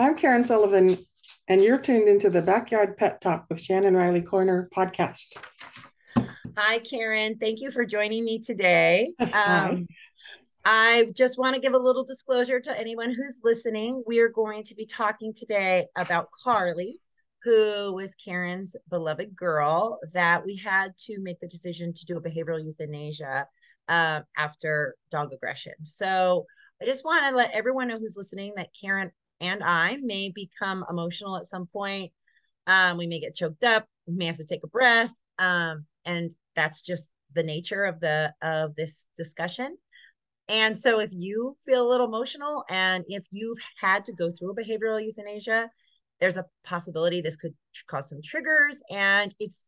I'm Karen Sullivan, and you're tuned into the Backyard Pet Talk with Shannon Riley Corner podcast. Hi, Karen. Thank you for joining me today. Um, I just want to give a little disclosure to anyone who's listening. We are going to be talking today about Carly, who was Karen's beloved girl that we had to make the decision to do a behavioral euthanasia uh, after dog aggression. So I just want to let everyone know who's listening that Karen and I may become emotional at some point. Um, we may get choked up. We may have to take a breath. Um, and that's just the nature of the of this discussion. And so if you feel a little emotional and if you've had to go through a behavioral euthanasia, there's a possibility this could cause some triggers. And it's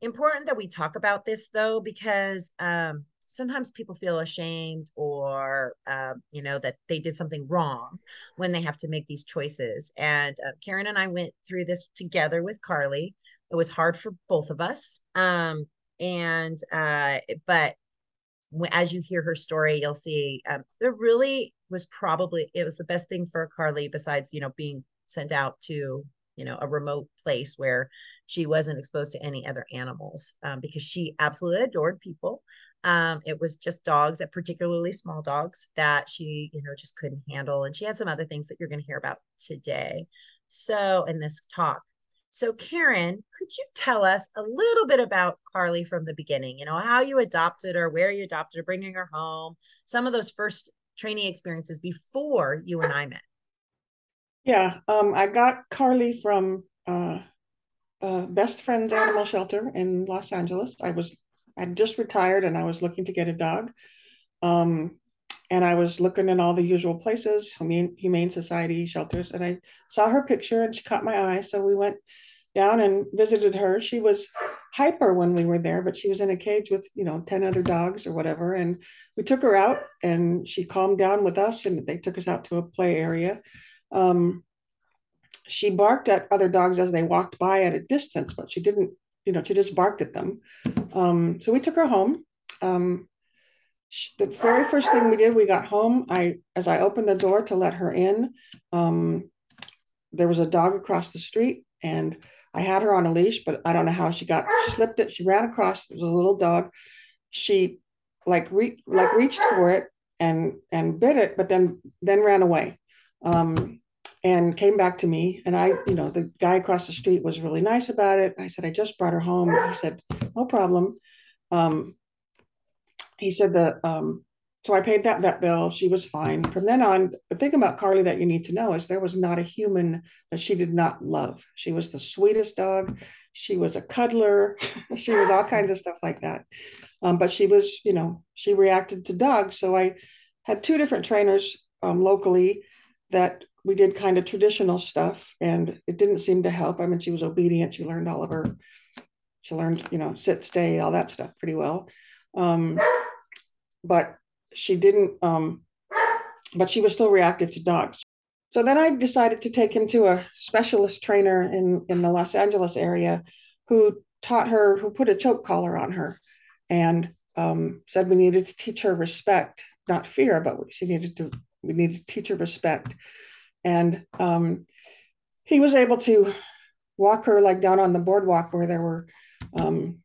important that we talk about this though, because um, sometimes people feel ashamed or um, you know that they did something wrong when they have to make these choices and uh, karen and i went through this together with carly. It was hard for both of us um, and uh, but as you hear her story you'll see um, it really was probably it was the best thing for carly besides you know being sent out to you know a remote place where she wasn't exposed to any other animals um, because she absolutely adored people um, it was just dogs, particularly small dogs that she, you know, just couldn't handle. And she had some other things that you're going to hear about today. So, in this talk. So, Karen, could you tell us a little bit about Carly from the beginning? You know, how you adopted her, where you adopted her, bringing her home, some of those first training experiences before you and I met. Yeah, um, I got Carly from uh, uh, Best Friends Animal Shelter in Los Angeles. I was I'd just retired and I was looking to get a dog. Um, and I was looking in all the usual places, Humane, Humane Society shelters, and I saw her picture and she caught my eye. So we went down and visited her. She was hyper when we were there, but she was in a cage with, you know, 10 other dogs or whatever. And we took her out and she calmed down with us and they took us out to a play area. Um, she barked at other dogs as they walked by at a distance, but she didn't you know, she just barked at them. Um, so we took her home. Um, she, the very first thing we did, we got home. I, as I opened the door to let her in, um, there was a dog across the street, and I had her on a leash, but I don't know how she got. She slipped it. She ran across. It was a little dog. She like re- like reached for it and and bit it, but then then ran away. Um, and came back to me. And I, you know, the guy across the street was really nice about it. I said, I just brought her home. He said, no problem. Um, he said that, um, so I paid that vet bill. She was fine. From then on, the thing about Carly that you need to know is there was not a human that she did not love. She was the sweetest dog. She was a cuddler. she was all kinds of stuff like that. Um, but she was, you know, she reacted to dogs. So I had two different trainers um, locally that we did kind of traditional stuff and it didn't seem to help. I mean, she was obedient. She learned all of her, she learned, you know, sit, stay, all that stuff pretty well. Um, but she didn't, um, but she was still reactive to dogs. So then I decided to take him to a specialist trainer in, in the Los Angeles area who taught her, who put a choke collar on her and um, said we needed to teach her respect, not fear, but she needed to, we needed to teach her respect and um, he was able to walk her like down on the boardwalk where there were um,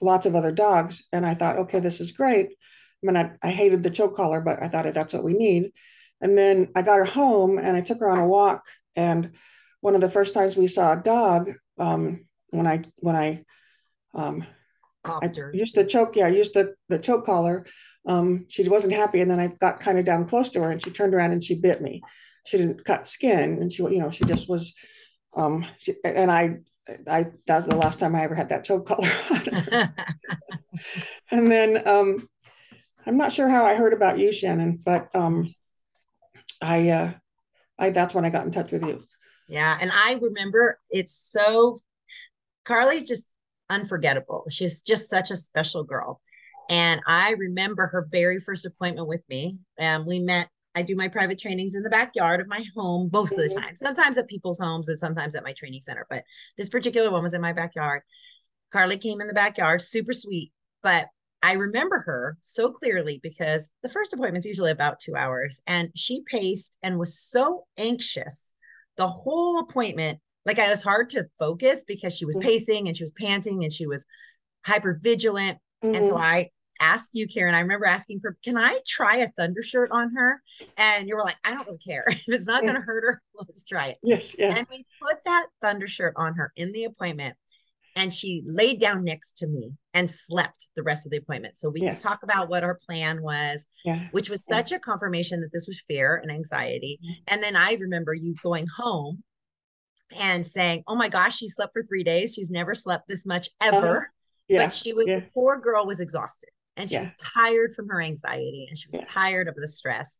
lots of other dogs. And I thought, okay, this is great. I mean, I, I hated the choke collar, but I thought that's what we need. And then I got her home and I took her on a walk. And one of the first times we saw a dog, um, when I when I um, I used the choke, yeah, I used the the choke collar. Um, she wasn't happy, and then I got kind of down close to her, and she turned around and she bit me she didn't cut skin and she you know she just was um she, and i i that was the last time i ever had that choke collar and then um i'm not sure how i heard about you shannon but um i uh i that's when i got in touch with you. Yeah and i remember it's so carly's just unforgettable. She's just such a special girl. And i remember her very first appointment with me and we met I do my private trainings in the backyard of my home most of the mm-hmm. time. Sometimes at people's homes and sometimes at my training center, but this particular one was in my backyard. Carly came in the backyard, super sweet, but I remember her so clearly because the first appointment's usually about two hours, and she paced and was so anxious the whole appointment, like I was hard to focus because she was mm-hmm. pacing and she was panting and she was hyper vigilant. Mm-hmm. And so mm-hmm. I asked you, Karen, I remember asking her, can I try a thunder shirt on her? And you were like, I don't really care. if it's not going to hurt her, let's try it. Yes. Yeah. And we put that thunder shirt on her in the appointment and she laid down next to me and slept the rest of the appointment. So we yeah. can talk about what our plan was, yeah. which was such yeah. a confirmation that this was fear and anxiety. And then I remember you going home and saying, "Oh my gosh, she slept for three days. She's never slept this much uh-huh. ever." Uh-huh. Yeah. But she was the poor girl was exhausted and she was tired from her anxiety and she was tired of the stress.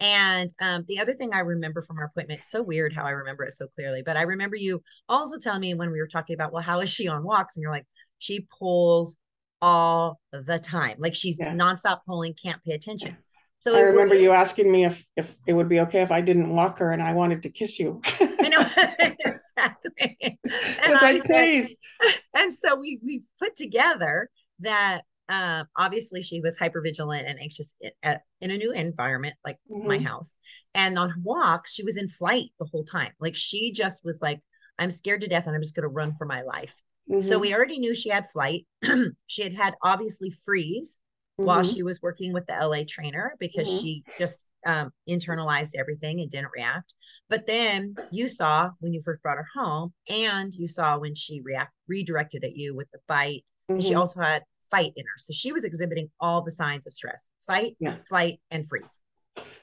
And um, the other thing I remember from our appointment, so weird how I remember it so clearly, but I remember you also telling me when we were talking about, well, how is she on walks? And you're like, she pulls all the time. Like she's yeah. nonstop pulling, can't pay attention. So I remember you asking me if if it would be okay if I didn't walk her and I wanted to kiss you. I know exactly. And I said, and so we we put together that uh, obviously she was hyper vigilant and anxious at, in a new environment like mm-hmm. my house and on walks she was in flight the whole time like she just was like i'm scared to death and i'm just going to run for my life mm-hmm. so we already knew she had flight she had had obviously freeze mm-hmm. while she was working with the la trainer because mm-hmm. she just um, internalized everything and didn't react but then you saw when you first brought her home and you saw when she react redirected at you with the bite she mm-hmm. also had fight in her. So she was exhibiting all the signs of stress fight, yeah. flight, and freeze.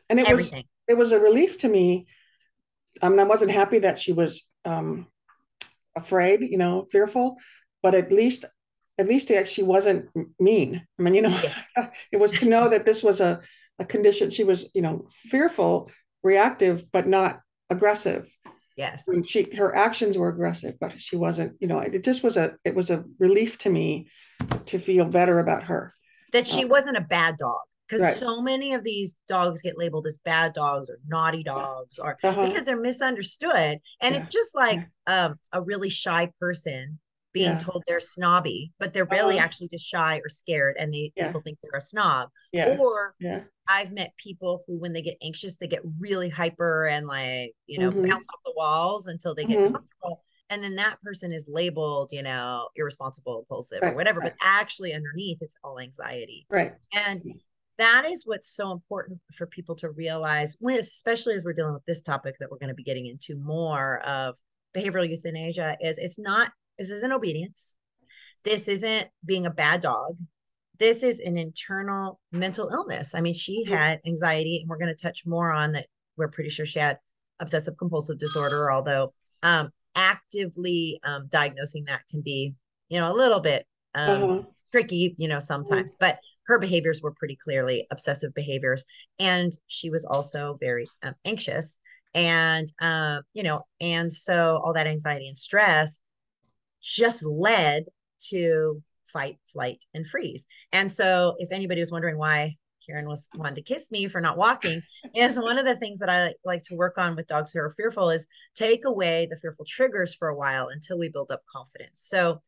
And it Everything. was it was a relief to me. I mean, I wasn't happy that she was um, afraid, you know, fearful, but at least at least she wasn't mean. I mean, you know, yes. it was to know that this was a, a condition. She was, you know, fearful, reactive, but not aggressive. Yes. And she her actions were aggressive, but she wasn't, you know, it just was a it was a relief to me to feel better about her. That she uh, wasn't a bad dog. Because right. so many of these dogs get labeled as bad dogs or naughty dogs or uh-huh. because they're misunderstood. And yeah. it's just like yeah. um, a really shy person being yeah. told they're snobby, but they're really uh, actually just shy or scared and they people think they're a snob. Yeah. Or yeah. I've met people who when they get anxious, they get really hyper and like, you know, mm-hmm. bounce off the walls until they get mm-hmm. comfortable and then that person is labeled you know irresponsible impulsive right, or whatever right. but actually underneath it's all anxiety right and that is what's so important for people to realize when especially as we're dealing with this topic that we're going to be getting into more of behavioral euthanasia is it's not this isn't obedience this isn't being a bad dog this is an internal mental illness i mean she had anxiety and we're going to touch more on that we're pretty sure she had obsessive compulsive disorder although um, actively um, diagnosing that can be, you know, a little bit um, uh-huh. tricky, you know, sometimes. Mm-hmm. But her behaviors were pretty clearly obsessive behaviors, and she was also very um, anxious, and uh, you know, and so all that anxiety and stress just led to fight, flight, and freeze. And so, if anybody was wondering why Karen was wanting to kiss me for not walking is one of the things that I like to work on with dogs who are fearful is take away the fearful triggers for a while until we build up confidence. So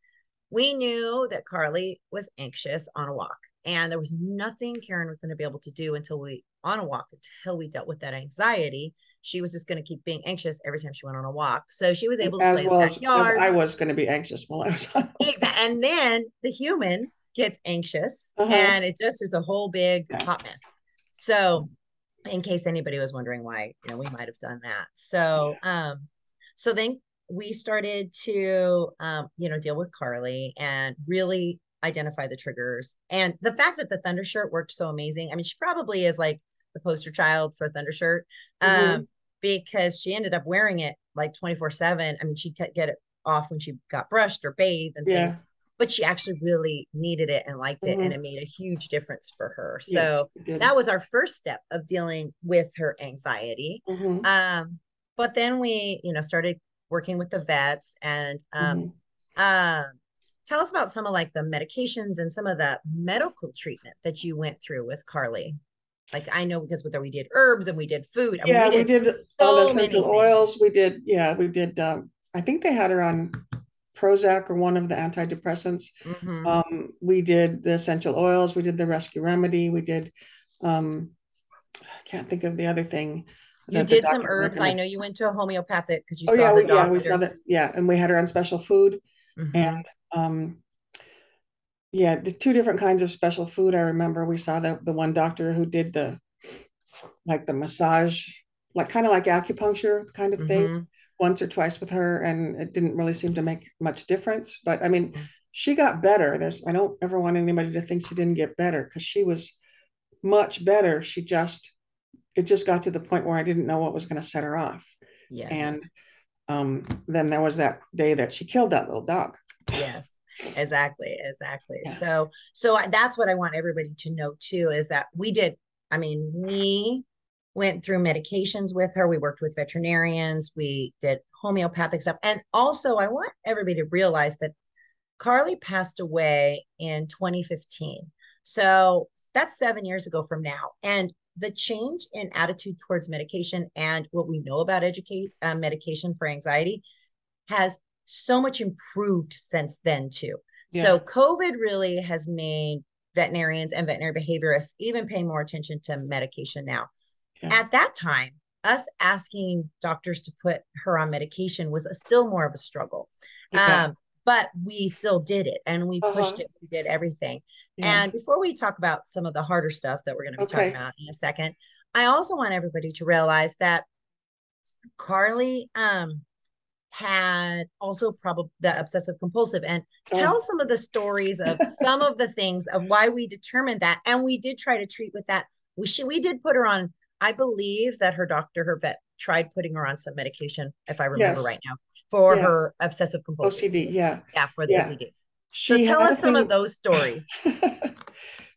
we knew that Carly was anxious on a walk and there was nothing Karen was going to be able to do until we on a walk until we dealt with that anxiety. She was just going to keep being anxious every time she went on a walk. So she was able to as play well in the backyard. I was going to be anxious while I was on. exactly. And then the human gets anxious uh-huh. and it just is a whole big hot mess. So in case anybody was wondering why, you know, we might have done that. So um so then we started to um, you know, deal with Carly and really identify the triggers. And the fact that the thunder shirt worked so amazing. I mean, she probably is like the poster child for thunder shirt. Mm-hmm. Um, because she ended up wearing it like 24 7. I mean, she'd get it off when she got brushed or bathed and yeah. things but she actually really needed it and liked it mm-hmm. and it made a huge difference for her so that was our first step of dealing with her anxiety mm-hmm. um, but then we you know started working with the vets and um, mm-hmm. uh, tell us about some of like the medications and some of the medical treatment that you went through with carly like I know because whether we did herbs and we did food. yeah, we did, we did so all the essential oils. We did, yeah, we did. Um, I think they had her on Prozac or one of the antidepressants. Mm-hmm. Um, we did the essential oils. We did the rescue remedy. We did, um, I can't think of the other thing. You did some herbs. I know you went to a homeopathic because you oh, saw yeah, the doctor. Yeah, we saw that. Yeah, and we had her on special food, mm-hmm. and um, yeah, the two different kinds of special food. I remember we saw the the one doctor who did the like the massage, like kind of like acupuncture kind of mm-hmm. thing, once or twice with her, and it didn't really seem to make much difference. But I mean, mm-hmm. she got better. There's I don't ever want anybody to think she didn't get better because she was much better. She just it just got to the point where I didn't know what was going to set her off. Yes. And um, then there was that day that she killed that little dog. Yes exactly exactly. Yeah. so so that's what i want everybody to know too is that we did i mean we went through medications with her we worked with veterinarians we did homeopathic stuff. And also i want everybody to realize that carly passed away in 2015 so that's seven years ago from now. And the change in attitude towards medication and what we know about educate uh, medication for anxiety has so much improved since then too. Yeah. So COVID really has made veterinarians and veterinary behaviorists even pay more attention to medication now. Yeah. At that time, us asking doctors to put her on medication was a, still more of a struggle. Yeah. Um, but we still did it and we uh-huh. pushed it. We did everything. Yeah. And before we talk about some of the harder stuff that we're going to be okay. talking about in a second, I also want everybody to realize that Carly um, had also probably the obsessive compulsive. And tell some of the stories of some of the things of why we determined that. And we did try to treat with that. We should we did put her on i believe that her doctor her vet tried putting her on some medication if i remember yes. right now for yeah. her obsessive compulsive ocd yeah. Yeah for the yeah. ocd she so tell us some of those stories.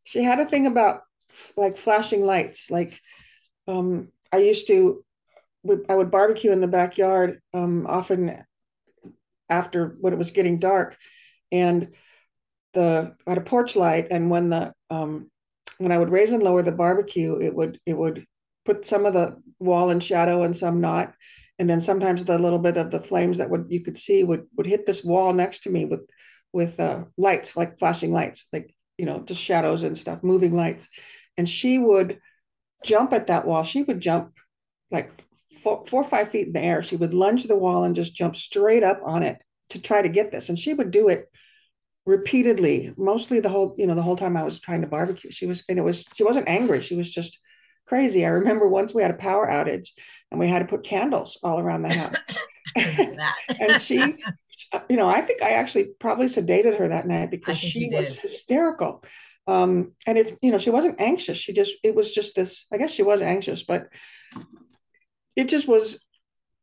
She had a thing about like flashing lights. Like um i used to I would barbecue in the backyard um, often after when it was getting dark, and the I had a porch light, and when the um, when I would raise and lower the barbecue, it would it would put some of the wall in shadow and some not, and then sometimes the little bit of the flames that would you could see would would hit this wall next to me with with uh, lights like flashing lights, like you know just shadows and stuff, moving lights, and she would jump at that wall. She would jump like four, four or five feet in the air. She would lunge the wall and just jump straight up on it to try to get this. And she would do it repeatedly, mostly the whole, you know, the whole time I was trying to barbecue. She was, and it was, she wasn't angry. She was just crazy. I remember once we had a power outage and we had to put candles all around the house. and she, you know, I think I actually probably sedated her that night because she was hysterical. Um, and it's, you know, she wasn't anxious. She just, it was just this, I guess she was anxious, but it just was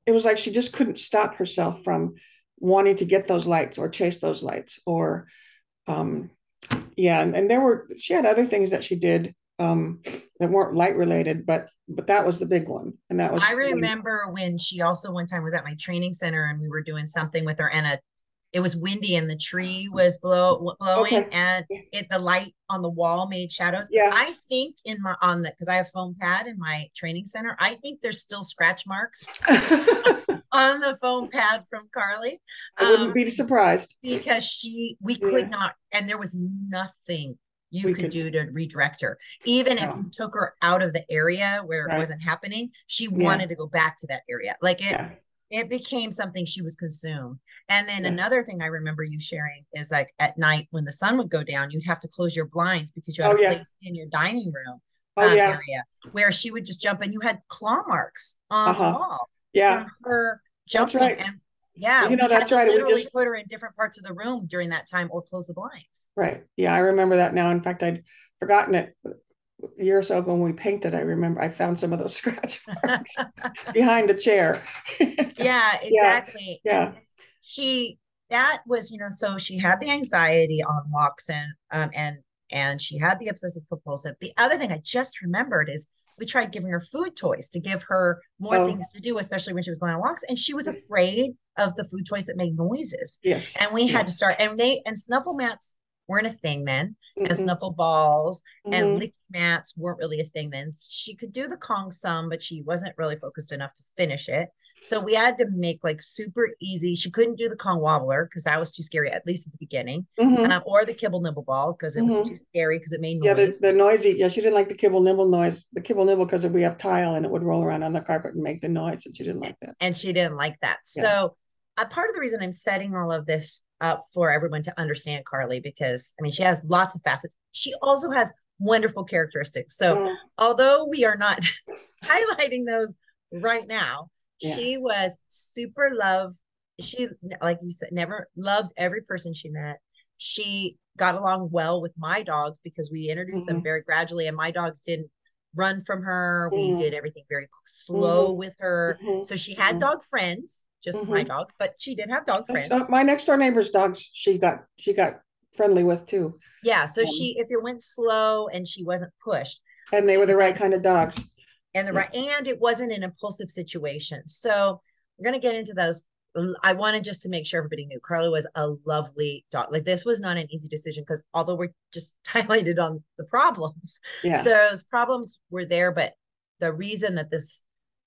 it was like she just couldn't stop herself from wanting to get those lights or chase those lights or um yeah and, and there were she had other things that she did um that weren't light related but but that was the big one. And that was i remember when she also one time was at my training center and we were doing something with her and a it was windy and the tree was blow blowing okay. and it the light on the wall made shadows. Yeah. I think in my on the because I have foam pad in my training center, I think there's still scratch marks on the foam pad from Carly. I wouldn't um, be surprised. Because she we yeah. could not and there was nothing you could, could, do to redirect her. Even if you took her out of the area where right. it wasn't happening, she yeah. wanted to go back to that area. Like it yeah it became something she was consumed. And then yeah. another thing I remember you sharing is like at night when the sun would go down, you'd have to close your blinds because you had oh, a yeah. place in your dining room oh, um, yeah. area where she would just jump and you had claw marks on uh-huh. the wall. Yeah. her jumping. Right. And yeah, you know, that's right. Literally we just put her in different parts of the room during that time or close the blinds. Right. Yeah, I remember that now. In fact, I'd forgotten it a year or so ago when we painted, I remember I found some of those scratch marks behind a chair. yeah, exactly. Yeah. yeah. she that was, you know, so she had the anxiety on walks and um and and she had the obsessive compulsive. The other thing I just remembered is we tried giving her food toys to give her more oh. things to do, especially when she was going on walks. And she was afraid of the food toys that made noises. Yes. And we had to start, and they, and snuffle mats weren't a thing then, mm-hmm. and snuffle balls mm-hmm. and licky mats weren't really a thing then. She could do the Kong some, but she wasn't really focused enough to finish it. So we had to make like super easy. She couldn't do the Kong wobbler because that was too scary, at least at the beginning, mm-hmm. um, or the kibble nibble ball because it was mm-hmm. too scary because it made noise. Yeah, the, the, noisy. Yeah, she didn't like the kibble nibble noise. The kibble nibble because we have tile and it would roll around on the carpet and make the noise, and she didn't like that. And she didn't like that. Yeah. So uh, part of the reason I'm setting all of this up for everyone to understand Carly because I mean she has lots of facets. She also has wonderful characteristics. So yeah. although we are not highlighting those right now yeah. She was super love. She, like you said, never loved every person she met. She got along well with my dogs because we introduced mm-hmm. them very gradually, and my dogs didn't run from her. Mm-hmm. We did everything very slow mm-hmm. with her. Mm-hmm. So she had mm-hmm. dog friends, just my mm-hmm. dogs, but she did have dog friends. So my next door neighbor's dogs, she got she got friendly with too. Yeah. So um, she, if it went slow and she wasn't pushed, and they were the right kind of dogs and the right and it wasn't an impulsive situation so we're going to get into those i wanted just to make sure everybody knew carly was a lovely dog like this was not an easy decision because although we're just highlighted on the problems yeah those problems were there but the reason that this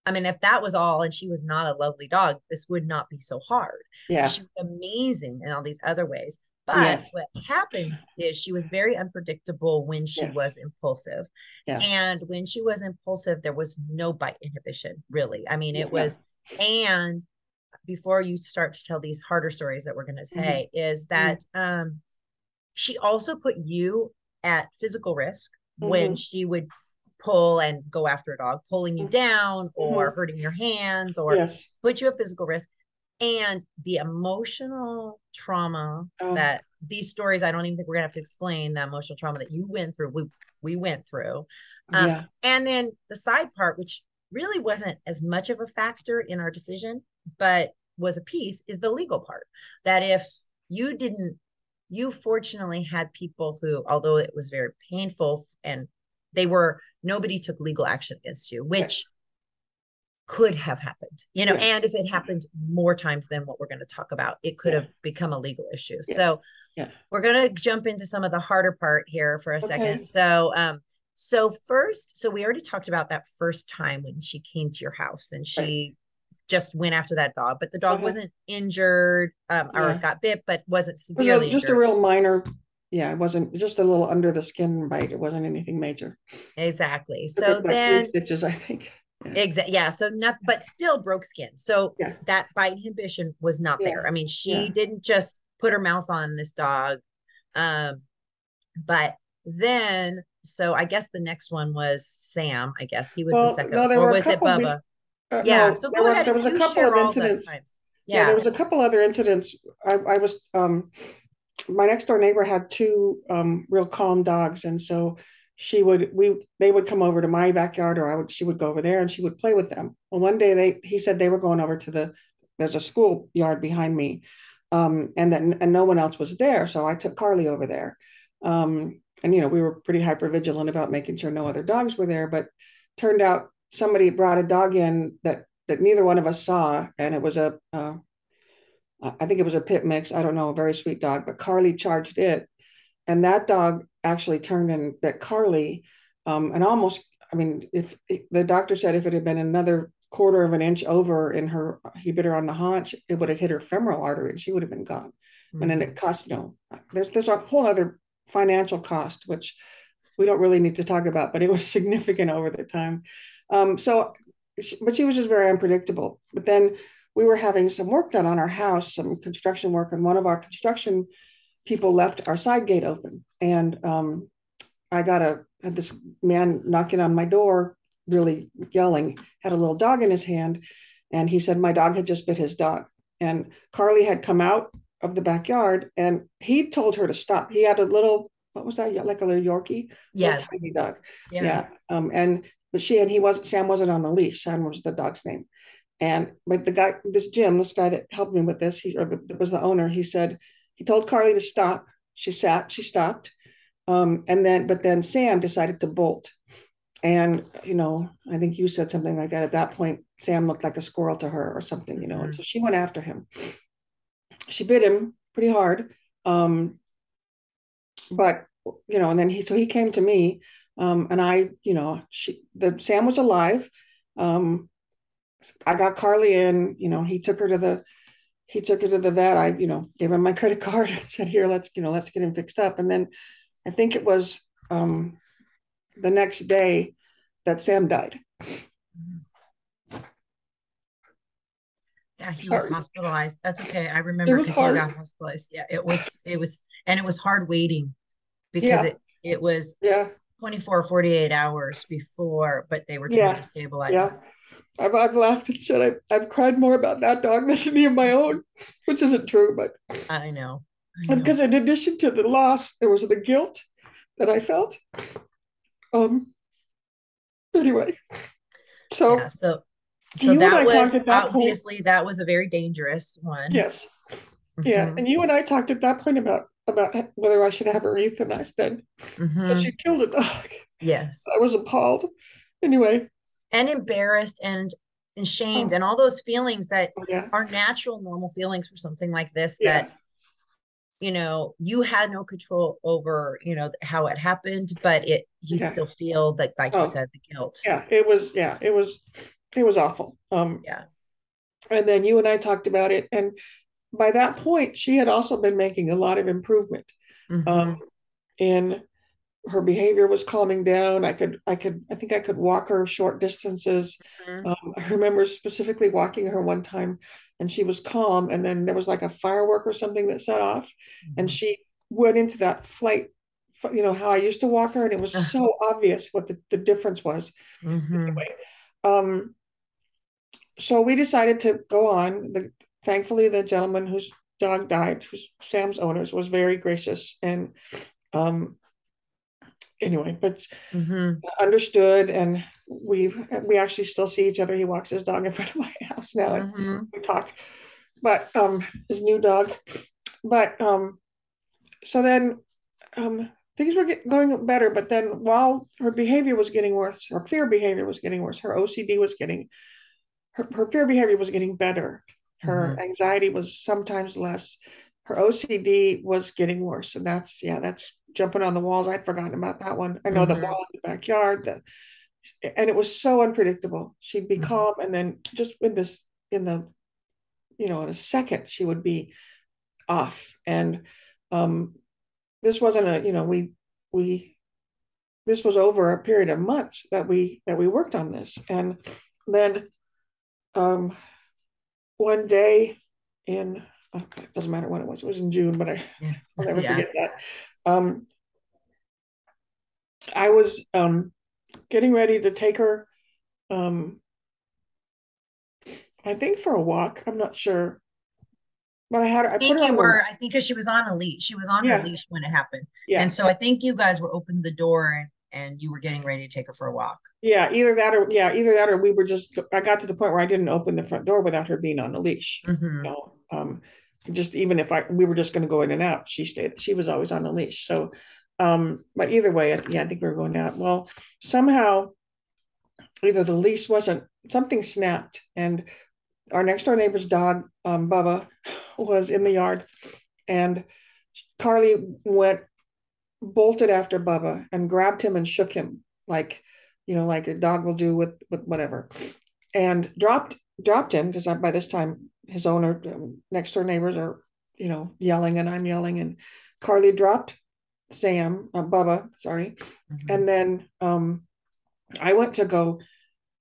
I mean, if that was all and she was not a lovely dog, this would not be so hard. Yeah. She was amazing in all these other ways. But yes. what happened is she was very unpredictable when she yes. was impulsive. And when she was impulsive, there was no bite inhibition, really. I mean, it yeah. was, and before you start to tell these harder stories that we're going to mm-hmm. say, mm-hmm. is that mm-hmm. um, she also put you at physical risk mm-hmm. when she would pull and go after a dog, pulling you mm-hmm. down or mm-hmm. hurting your hands or yes. put you at physical risk and the emotional trauma oh. that these stories i don't even think we're gonna have to explain the emotional trauma that you went through we we went through um, yeah. and then the side part which really wasn't as much of a factor in our decision but was a piece is the legal part that if you didn't you fortunately had people who although it was very painful and they were nobody took legal action against you which could have happened you know yeah. and if it happened more times than what we're going to talk about it could yeah. have become a legal issue yeah. so yeah we're going to jump into some of the harder part here for a okay. second so um so first so we already talked about that first time when she came to your house and she right. just went after that dog but the dog uh-huh. wasn't injured um or got bit but wasn't severely was just injured. a real minor yeah it wasn't just a little under the skin bite it wasn't anything major exactly so then stitches i think Exactly. Yeah. So nothing, but still broke skin. So yeah. that bite inhibition was not yeah. there. I mean, she yeah. didn't just put her mouth on this dog. Um, but then, so I guess the next one was Sam. I guess he was well, the second. No, or was it Bubba? uh, yeah. No, so go ahead. There was a couple of incidents. Yeah. yeah. There was a couple other incidents. I, I was, um, my next door neighbor had two um, real calm dogs. And so she would we they would come over to my backyard or I would she would go over there and she would play with them. Well, one day they he said they were going over to the there's a school yard behind me, um, and then and no one else was there, so I took Carly over there, um, and you know we were pretty hyper vigilant about making sure no other dogs were there, but turned out somebody brought a dog in that that neither one of us saw, and it was a uh, I think it was a pit mix. I don't know, a very sweet dog, but Carly charged it, and that dog actually turned and bit Carly, um, and almost. I mean, if, the doctor said if it had been another quarter of an inch over in her, he bit her on the haunch, it would have hit her femoral artery, and she would have been gone. Mm-hmm. And then it cost, you know, there's there's a whole other financial cost which we don't really need to talk about, but it was significant over the time. Um, so, but she was just very unpredictable. But then we were having some work done on our house, some construction work, and one of our construction people left our side gate open. And um, I got a had this man knocking on my door, really yelling, had a little dog in his hand. And he said, My dog had just bit his dog. And Carly had come out of the backyard and he told her to stop. He had a little, what was that? Like a little Yorkie? Yeah. tiny dog. Yeah. yeah. Um, and but she and he wasn't Sam wasn't on the leash. Sam was the dog's name. And but the guy, this Jim, this guy that helped me with this, he or the, was the owner, he said, he told Carly to stop. She sat, she stopped. Um, and then, but then Sam decided to bolt. And, you know, I think you said something like that. At that point, Sam looked like a squirrel to her or something, you know, mm-hmm. and so she went after him. She bit him pretty hard. Um, but, you know, and then he, so he came to me um, and I, you know, she, the Sam was alive. Um, I got Carly in, you know, he took her to the he took her to the vet. I, you know, gave him my credit card and said, here, let's, you know, let's get him fixed up. And then I think it was um the next day that Sam died. Yeah, he Sorry. was hospitalized. That's okay. I remember because he got hospitalized. Yeah, it was it was and it was hard waiting because yeah. it it was yeah 24 48 hours before, but they were trying yeah. to stabilize yeah. I've, I've laughed and said I've, I've cried more about that dog than any of my own, which isn't true, but I know. I know. Because in addition to the loss, there was the guilt that I felt. Um. Anyway, so yeah, so so that was that obviously point, that was a very dangerous one. Yes. Mm-hmm. Yeah, and you and I talked at that point about about whether I should have her euthanized then. Mm-hmm. But she killed a dog. Yes. I was appalled. Anyway. And embarrassed and and shamed oh. and all those feelings that oh, yeah. are natural, normal feelings for something like this yeah. that you know you had no control over you know how it happened but it you yeah. still feel that like oh. you said the guilt yeah it was yeah it was it was awful um yeah and then you and i talked about it and by that point, she had also been making a lot of improvement. Mm-hmm. Um, and her behavior was calming down. I could, I could, I think I could walk her short distances. Mm-hmm. Um, I remember specifically walking her one time and she was calm. And then there was like a firework or something that set off. Mm-hmm. And she went into that flight, you know, how I used to walk her. And it was so obvious what the, the difference was. Mm-hmm. Anyway, um, so we decided to go on. The, thankfully, the gentleman whose dog died, who's Sam's owners, was very gracious and um, anyway, but mm-hmm. understood. And we we actually still see each other. He walks his dog in front of my house now. Mm-hmm. we talk, but um, his new dog. But um, so then um, things were get, going better. But then while her behavior was getting worse, her fear behavior was getting worse, her OCD was getting her, her fear behavior was getting better. Her mm-hmm. anxiety was sometimes less. Her OCD was getting worse. And that's, yeah, that's jumping on the walls. I'd forgotten about that one. I know mm-hmm. the wall in the backyard, the, and it was so unpredictable. She'd be mm-hmm. calm and then just in this, in the, you know, in a second, she would be off. And um, this wasn't a, you know, we, we, this was over a period of months that we, that we worked on this. And then, um, one day in uh, it doesn't matter when it was it was in june but i yeah. i'll never yeah. forget that um i was um getting ready to take her um i think for a walk i'm not sure but i had i, I think you were i think because she was on a leash she was on yeah. her leash when it happened yeah and so i think you guys were opened the door and and you were getting ready to take her for a walk. Yeah, either that or yeah, either that or we were just. I got to the point where I didn't open the front door without her being on a leash. Mm-hmm. You know, um, just even if I we were just going to go in and out, she stayed. She was always on the leash. So, um, but either way, yeah, I think we were going out. Well, somehow, either the leash wasn't something snapped, and our next door neighbor's dog, um, Bubba, was in the yard, and Carly went bolted after Bubba and grabbed him and shook him like, you know, like a dog will do with with whatever, and dropped dropped him because by this time his owner, um, next door neighbors are, you know, yelling and I'm yelling and Carly dropped Sam, uh, Bubba, sorry, mm-hmm. and then um, I went to go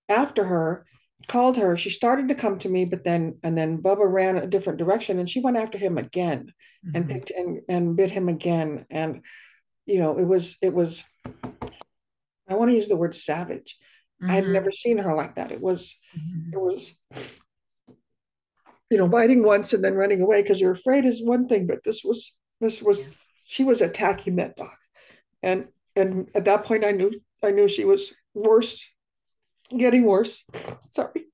after her called her she started to come to me but then and then bubba ran a different direction and she went after him again mm-hmm. and picked and, and bit him again and you know, it was it was I want to use the word savage. Mm-hmm. I had never seen her like that. It was mm-hmm. it was you know, biting once and then running away because you're afraid is one thing, but this was this was yeah. she was attacking that dog. And and at that point I knew I knew she was worse, getting worse. Sorry.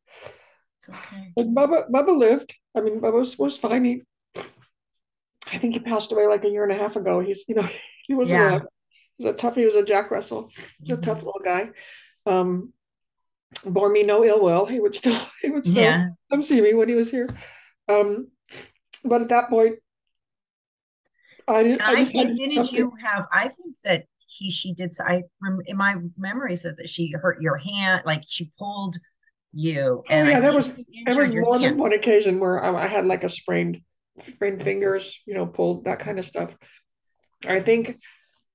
It's okay. And Bubba Bubba lived. I mean, Bubba was, was fine. He, I think he passed away like a year and a half ago. He's, you know, he was yeah. a he was a tough. He was a Jack Russell. He's mm-hmm. a tough little guy. Um, bore me no ill will. He would still he would still yeah. come see me when he was here. Um, but at that point, I didn't. I, I think didn't you have? I think that he she did. I in my memory says that she hurt your hand, like she pulled you. And oh, yeah, there was there was more hand. than one occasion where I, I, had like a sprained sprained fingers, you know, pulled that kind of stuff. I think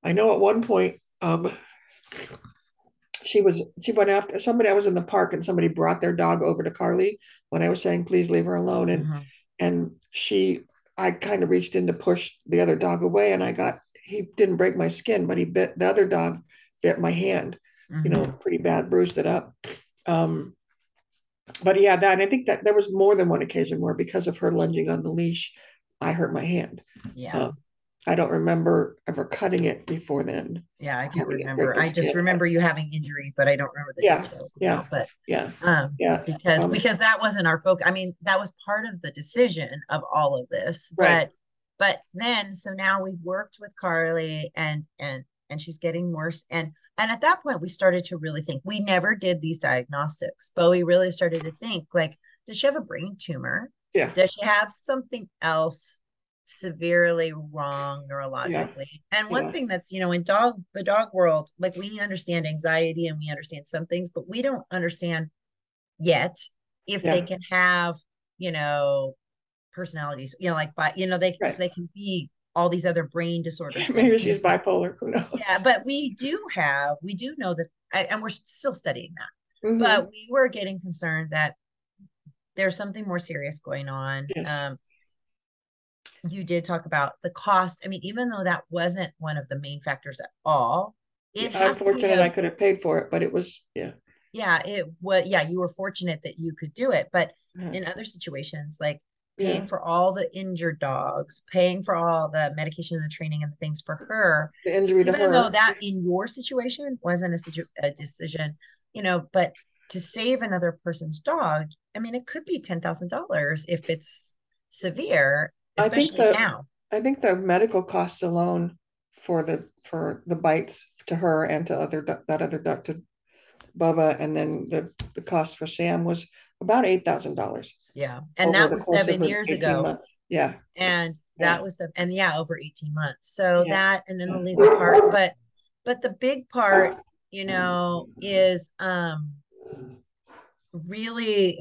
I know at one point um she was she went after somebody I was in the park and somebody brought their dog over to Carly when I was saying please leave her alone and mm-hmm. and she I kind of reached in to push the other dog away and I got he didn't break my skin but he bit the other dog bit my hand mm-hmm. you know mm-hmm. pretty bad bruised it up um but yeah that I think that there was more than one occasion where because of her lunging on the leash I hurt my hand yeah um, I don't remember ever cutting it before then. Yeah, I can't remember. I just remember you having injury, but I don't remember the yeah, details. Yeah, but yeah, um, yeah, because um, because that wasn't our focus. I mean, that was part of the decision of all of this. Right. But but then so now we've worked with Carly and and and she's getting worse. And and at that point we started to really think. We never did these diagnostics, but we really started to think like, does she have a brain tumor? Yeah. Does she have something else? Severely wrong neurologically. Yeah. And one yeah. thing that's, you know, in dog the dog world, like we understand anxiety and we understand some things, but we don't understand yet if yeah. they can have, you know, personalities, you know, like but you know, they right. they can be all these other brain disorders. Maybe she's bipolar. Who knows? Yeah, but we do have, we do know that, and we're still studying that. Mm-hmm. But we were getting concerned that there's something more serious going on. Yes. Um, you did talk about the cost. I mean, even though that wasn't one of the main factors at all, it yeah, I'm fortunate a, I could have paid for it, but it was yeah. Yeah, it was yeah, you were fortunate that you could do it. But uh-huh. in other situations, like paying yeah. for all the injured dogs, paying for all the medication and the training and the things for her. The injury to even her. though that in your situation wasn't a, situ- a decision, you know, but to save another person's dog, I mean, it could be ten thousand dollars if it's severe I think the, now. I think the medical costs alone for the for the bites to her and to other that other duck to Bubba, and then the the cost for Sam was about eight thousand dollars. Yeah, and that was seven years ago. Months. Yeah, and that yeah. was and yeah, over eighteen months. So yeah. that and then the legal part, but but the big part, you know, is um really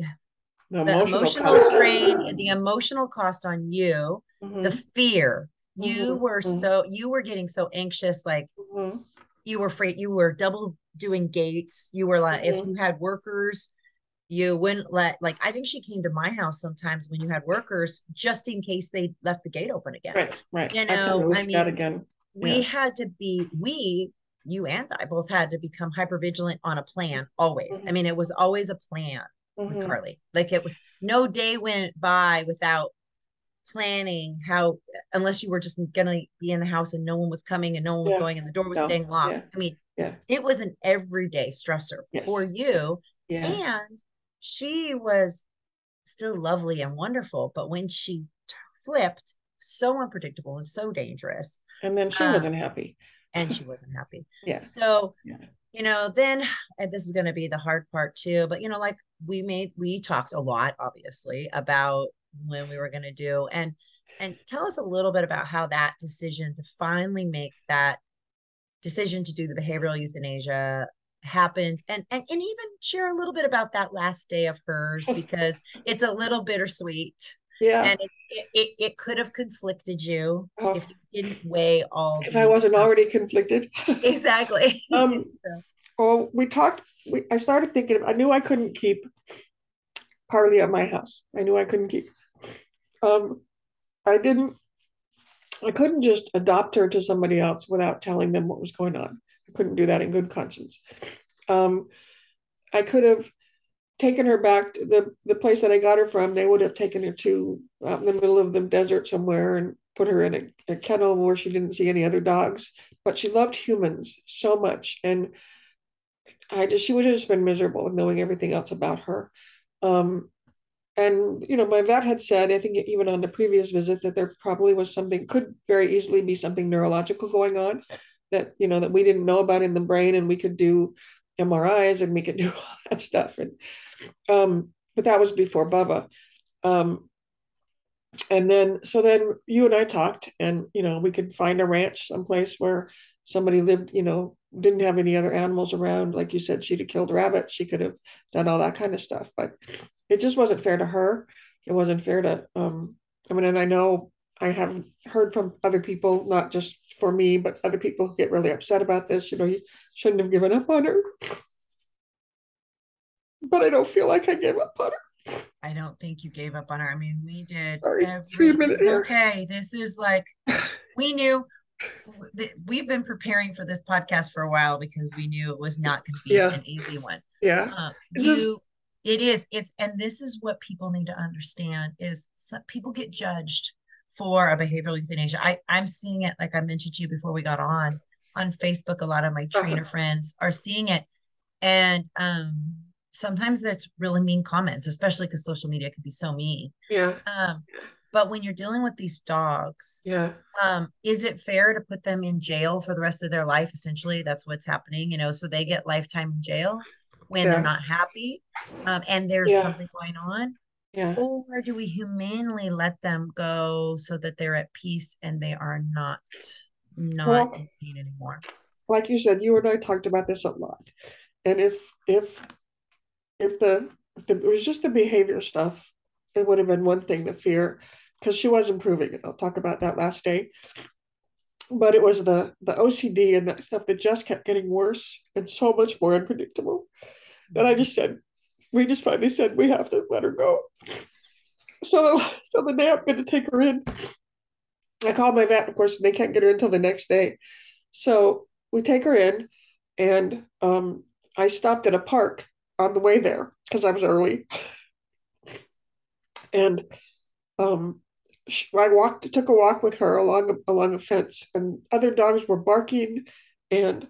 the emotional, emotional strain, the emotional cost on you, mm-hmm. the fear. You mm-hmm. were mm-hmm. so you were getting so anxious, like mm-hmm. you were afraid. You were double doing gates. You were like, if mm-hmm. you had workers, you wouldn't let. Like I think she came to my house sometimes when you had workers, just in case they left the gate open again. Right, right. You know, I, I mean, again. we had to be we you and I both had to become hyper vigilant on a plan always. I mean, it was always a plan mm-hmm. with Carly. Like it was no day went by without planning how unless you were just gonna be in the house and no one was coming and no one was yeah. going and the door was no. staying locked. Yeah. I mean, yeah. it was an everyday stressor yes. for you. Yeah. And she was still lovely and wonderful, but when she t- flipped, so unpredictable and so dangerous. And then she um, wasn't happy. and she wasn't happy. Yeah. So yeah you know then and this is going to be the hard part too but you know like we made we talked a lot obviously about when we were going to do and and tell us a little bit about how that decision to finally make that decision to do the behavioral euthanasia happened and, and and even share a little bit about that last day of hers because it's a little bittersweet yeah. And it it, it, it could have conflicted you oh. if you didn't weigh all if i wasn't already conflicted. Exactly. Um so. well we talked we, i started thinking i knew i couldn't keep Carly at my house. I knew i couldn't keep um i didn't i couldn't just adopt her to somebody else without telling them what was going on. I couldn't do that in good conscience. Um i could have taken her back to the, the place that I got her from, they would have taken her to out in the middle of the desert somewhere and put her in a, a, kennel where she didn't see any other dogs. But she loved humans so much. And I just, she would have just been miserable knowing everything else about her. Um, and, you know, my vet had said, I think even on the previous visit, that there probably was something, could very easily be something neurological going on that, you know, that we didn't know about in the brain and we could do MRIs and we could do all that stuff. And um, but that was before Bubba. Um, and then so then you and I talked, and you know we could find a ranch someplace where somebody lived, you know, didn't have any other animals around. Like you said, she'd have killed rabbits. She could have done all that kind of stuff. But it just wasn't fair to her. It wasn't fair to, um, I mean, and I know I have heard from other people, not just for me, but other people who get really upset about this. You know, you shouldn't have given up on her. But I don't feel like I gave up on her. I don't think you gave up on her. I mean, we did Sorry, every minute okay. This is like we knew we've been preparing for this podcast for a while because we knew it was not going to be yeah. an easy one. Yeah. Uh, you it is it's and this is what people need to understand is some, people get judged for a behavioral euthanasia. I I'm seeing it like I mentioned to you before we got on on Facebook. A lot of my uh-huh. trainer uh-huh. friends are seeing it, and um sometimes that's really mean comments, especially because social media can be so mean. Yeah. Um, but when you're dealing with these dogs, yeah, um, is it fair to put them in jail for the rest of their life? Essentially, that's what's happening. You know, so they get lifetime in jail when yeah. they're not happy, um, and there's yeah. something going on. Yeah. Or do we humanely let them go so that they're at peace and they are not not well, in pain anymore? Like you said, you and I talked about this a lot. And if if if the if the, it was just the behavior stuff, it would have been one thing. The fear, because she was improving. I'll talk about that last day. But it was the the OCD and that stuff that just kept getting worse and so much more unpredictable. And I mm-hmm. just said, we just finally said we have to let her go. So so the day I'm going to take her in, I called my vet. Of course, and they can't get her until the next day. So we take her in, and um, I stopped at a park on the way there because I was early. And um, I walked, took a walk with her along along a fence, and other dogs were barking, and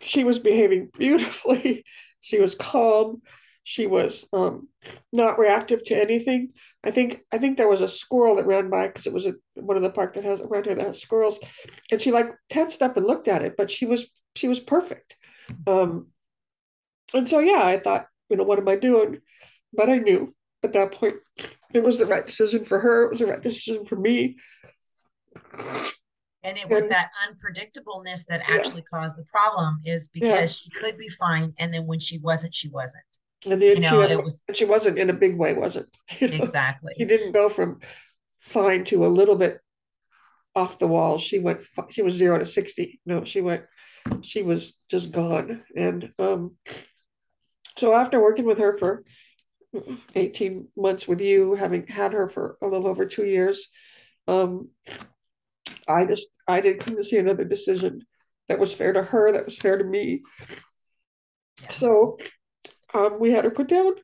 she was behaving beautifully. she was calm. She was um, not reactive to anything. I think I think there was a squirrel that ran by because it was a, one of the park that has around here that has squirrels, and she like tensed up and looked at it, but she was she was perfect. Um, and so yeah, I thought, you know, what am I doing? But I knew at that point it was the right decision for her. It was the right decision for me. And it was and, that unpredictableness that actually yeah. caused the problem, is because yeah. she could be fine, and then when she wasn't, she wasn't. And then you know, she, it was, she wasn't in a big way, was it? You know? Exactly. She didn't go from fine to a little bit off the wall. She went. She was zero to sixty. No, she went. She was just gone, and um, so after working with her for 18 months with you, having had her for a little over two years, um, I just I didn't come to see another decision that was fair to her, that was fair to me. Yeah. So um, we had her put down.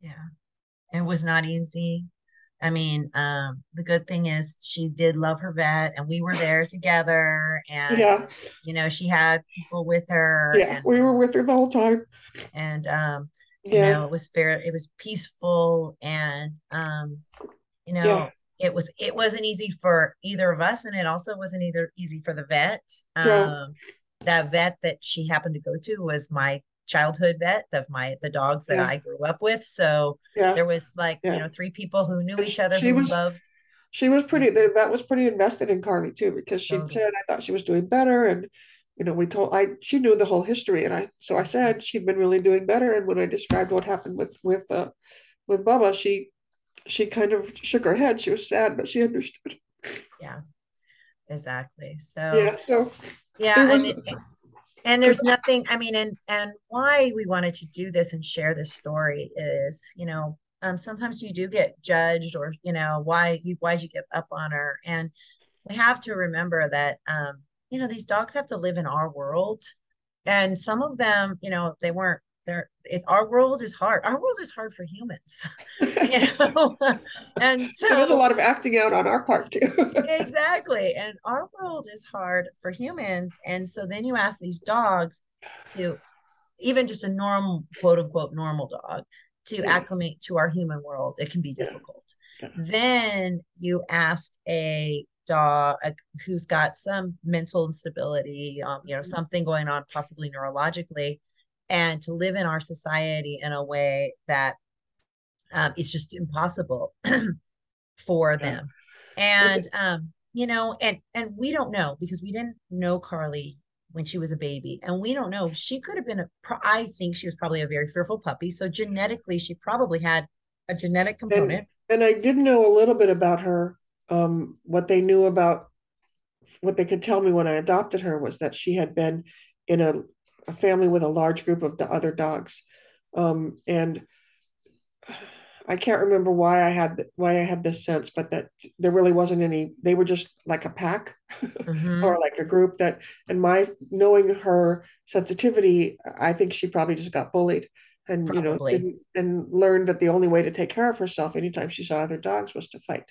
Yeah, it was not easy. I mean, um, the good thing is she did love her vet, and we were there together. And yeah, you know, she had people with her. Yeah, and, we were with her the whole time. And um, you yeah. know, it was fair. It was peaceful, and um, you know, yeah. it was it wasn't easy for either of us, and it also wasn't either easy for the vet. Um, yeah. that vet that she happened to go to was my childhood vet of my the dogs that yeah. I grew up with. So yeah. there was like yeah. you know three people who knew each other she who was, loved. She was pretty. That was pretty invested in Carly too because she totally. said I thought she was doing better and. You know, we told I she knew the whole history, and I so I said she'd been really doing better. And when I described what happened with with uh, with Bubba, she she kind of shook her head. She was sad, but she understood. Yeah, exactly. So yeah, so yeah, was, and it, and there's nothing i mean and and why we wanted to do this and share this story is you know um, sometimes you do get judged or you know why you why'd you give up on her? And we have to remember that um, you know these dogs have to live in our world. And some of them you know they weren't there it, our world is hard our world is hard for humans you know and so there's a lot of acting out on our part too exactly and our world is hard for humans and so then you ask these dogs to even just a normal quote unquote normal dog to acclimate to our human world it can be difficult yeah. Yeah. then you ask a dog who's got some mental instability um, you know mm-hmm. something going on possibly neurologically and to live in our society in a way that um, is just impossible for them. And um, you know, and and we don't know because we didn't know Carly when she was a baby. And we don't know. She could have been a, I think she was probably a very fearful puppy. So genetically, she probably had a genetic component. And, and I did know a little bit about her. Um, what they knew about, what they could tell me when I adopted her was that she had been in a, a family with a large group of other dogs. Um, and I can't remember why I had why I had this sense, but that there really wasn't any. They were just like a pack mm-hmm. or like a group that. And my knowing her sensitivity, I think she probably just got bullied and probably. you know and learned that the only way to take care of herself anytime she saw other dogs was to fight.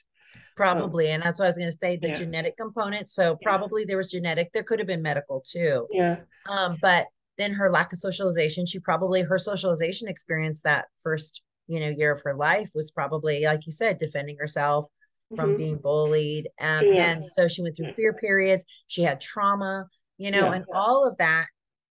Probably, um, and that's what I was going to say. The yeah. genetic component. So probably yeah. there was genetic. There could have been medical too. Yeah. Um, but then her lack of socialization. She probably her socialization experience that first you know year of her life was probably like you said defending herself from mm-hmm. being bullied um, yeah. and so she went through fear periods she had trauma you know yeah. and all of that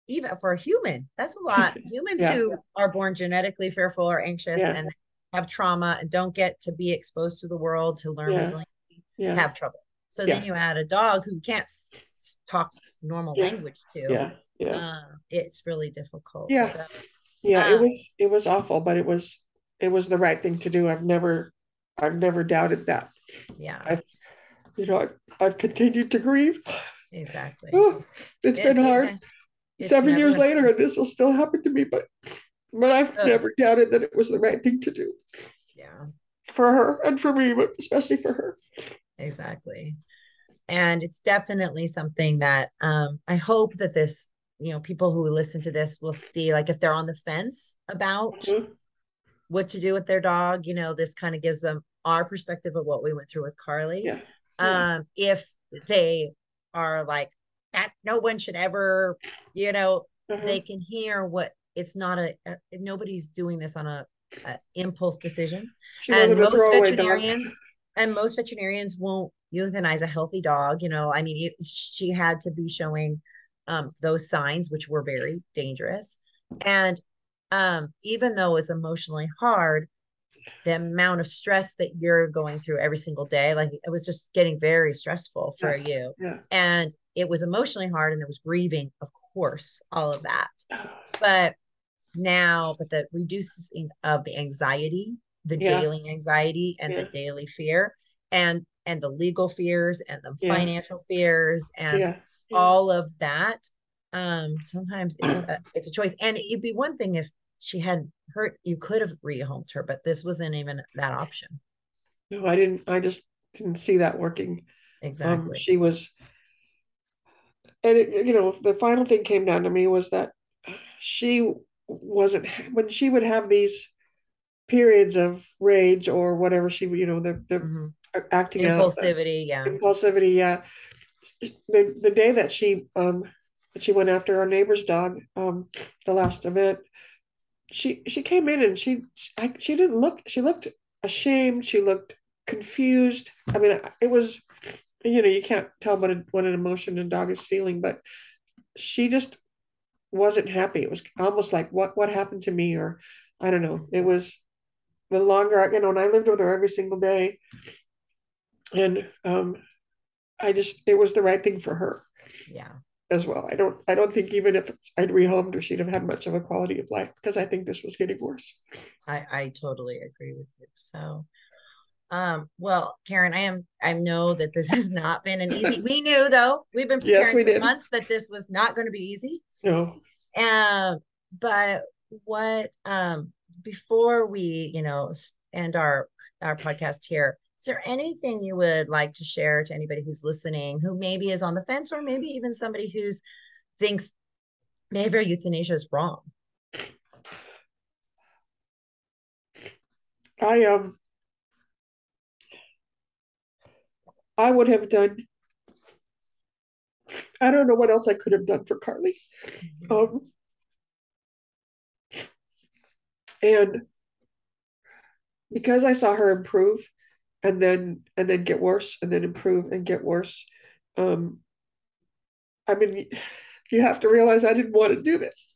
even for a human that's a lot humans yeah. who are born genetically fearful or anxious and have trauma and don't get to be exposed to the world to learn resiliency have trouble so then you add a dog who can't s- talk normal language to yeah. Uh, it's really difficult yeah so, yeah um, it was it was awful but it was it was the right thing to do. I've never I've never doubted that. Yeah. I've you know I've, I've continued to grieve. Exactly. Oh, it's, it's been hard. It's Seven years later, and this will still happen to me, but but I've oh. never doubted that it was the right thing to do. Yeah. For her and for me, but especially for her. Exactly. And it's definitely something that um, I hope that this, you know, people who listen to this will see, like if they're on the fence about mm-hmm what to do with their dog. You know, this kind of gives them our perspective of what we went through with Carly. Yeah. yeah. Um, if they are like that, no one should ever, you know, uh-huh. they can hear what it's not a, a nobody's doing this on a, a impulse decision. She and most veterinarians and most veterinarians won't euthanize a healthy dog. You know, I mean, it, she had to be showing um, those signs, which were very dangerous. And um, even though it's emotionally hard, the amount of stress that you're going through every single day, like it was just getting very stressful for yeah. you. Yeah. And it was emotionally hard and there was grieving, of course, all of that. But now, but the reducing of the anxiety, the yeah. daily anxiety and the daily fear and and the legal fears and the financial fears and all of that um sometimes it's a, it's a choice. And it'd be one thing if she had hurt you could have rehomed her but this wasn't even that option. No i didn't i just didn't see that working. Um, exactly. um, she was and it, you know the final thing came down to me was that she wasn't when she would have these periods of rage or whatever she you know the the mm-hmm. acting impulsivity out, yeah. impulsivity yeah the the day that she um that she went after our neighbor's dog um the last event she she came in and she I, she didn't look she looked ashamed. She looked confused. I mean it was you know you can't tell what a, what an emotion a dog is feeling but she just wasn't happy. It was almost like what what happened to me? Or i don't know. It was the longer you know and i lived with her every single day. And um i just it was the right thing for her yeah as well. I don't I don't think even if I'd rehomed her, she'd have had much of a quality of life because I think this was getting worse. I, I totally agree with you. So um well Karen, I am I know that this has not been an easy we knew though, we've been preparing yes, we for did. months that this was not going to be easy. No. Um but what um before we, you know, end our our podcast here, is there anything you would like to share to anybody who's listening who maybe is on the fence or maybe even somebody who's thinks behavioral euthanasia is wrong? I um I would have done I don't know what else I could have done for Carly. Mm-hmm. Um and because I saw her improve and then and then get worse and then improve and get worse um i mean you have to realize i didn't want to do this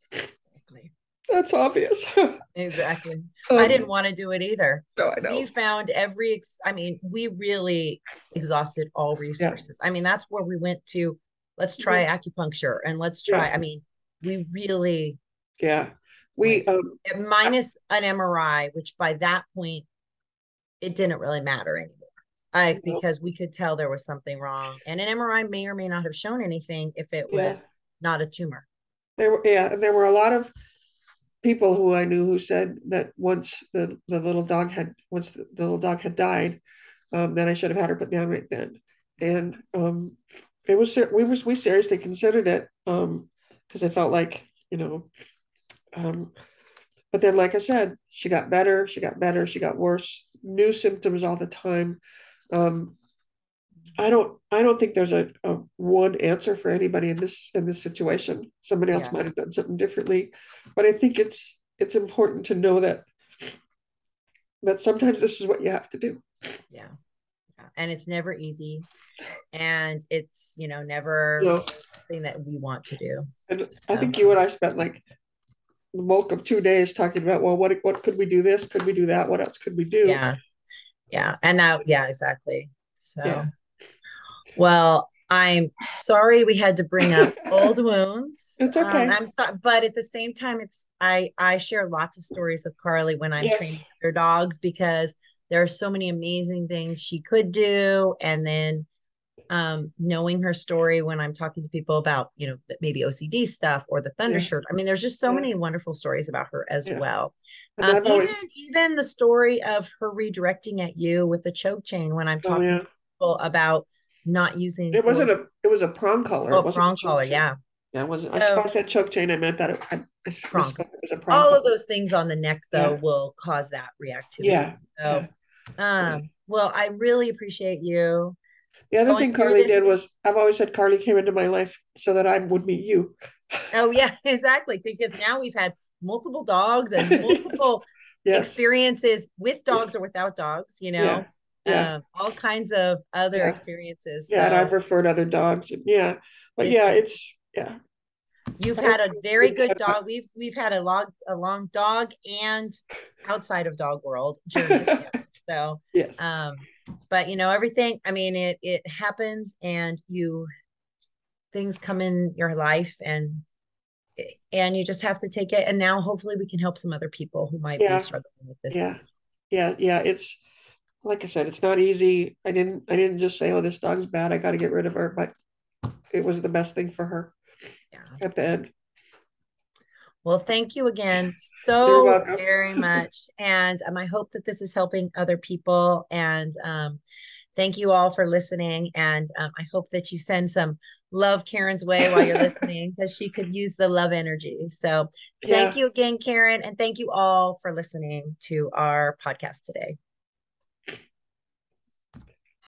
that's obvious exactly um, i didn't want to do it either no i know we found every ex- i mean we really exhausted all resources yeah. i mean that's where we went to let's try mm-hmm. acupuncture and let's try. Yeah. I mean, we really. Yeah. We um, minus an MRI, which by that point, it didn't really matter anymore. I, because we could tell there was something wrong. And an MRI may or may not have shown anything if it yeah. was not a tumor. There were yeah, there were a lot of people who I knew who said that once the, the little dog had once the, the little dog had died, um, then I should have had her put down right then. And um, it was we was we seriously considered it because um, I felt like you know. But then, like I said, she got better. She got better. She got worse. New symptoms all the time. Um, I don't I don't think there's a, a, one answer for anybody in this in this situation. Somebody else yeah. might have done something differently, but I think it's it's important to know that that sometimes this is what you have to do. Yeah. yeah. And it's never easy. And it's, you know, never know, something that we want to do. And so. I think you and I spent like bulk of two days talking about, well, what what could we do this? Could we do that? What else could we do? Yeah. Yeah. And now, yeah, exactly. So yeah. Well, I'm sorry we had to bring up old wounds. It's okay. Um, I'm sorry, but at the same time, it's I I share lots of stories of Carly when I'm yes. training her dogs because there are so many amazing things she could do, and then um, knowing her story when I'm talking to people about you know maybe OCD stuff or the thunder yeah. shirt. I mean, there's just so yeah. many wonderful stories about her as yeah. well. Um, even always... even the story of her redirecting at you with the choke chain when I'm oh, talking oh, to people about not using. It wasn't a. It was a prong collar. Oh, prong collar. Yeah. Yeah, it wasn't. So, I said choke chain. I meant that it, I, I prong. It was a prong All collar. of those things on the neck, though, yeah. will cause that reactivity. Yeah. So, yeah. um, well, I really appreciate you. The other thing Carly did was I've always said Carly came into my life so that I would meet you. Oh yeah, exactly. Because now we've had multiple dogs and multiple yes. experiences with dogs yes. or without dogs. You know. Yeah yeah. Um, all kinds of other yeah. experiences. Yeah, so. and I've referred other dogs. Yeah, but it's, yeah, it's yeah. You've had a very good dog. We've we've had a long a long dog and outside of dog world journey. so yes. Um, but you know everything. I mean, it it happens, and you things come in your life, and and you just have to take it. And now, hopefully, we can help some other people who might yeah. be struggling with this. Yeah, yeah, yeah. It's like I said, it's not easy. I didn't I didn't just say, oh, this dog's bad. I got to get rid of her, but it was the best thing for her. Yeah. At the end. Well, thank you again so very much. And um, I hope that this is helping other people. And um, thank you all for listening. And um, I hope that you send some love Karen's way while you're listening because she could use the love energy. So thank yeah. you again, Karen. And thank you all for listening to our podcast today.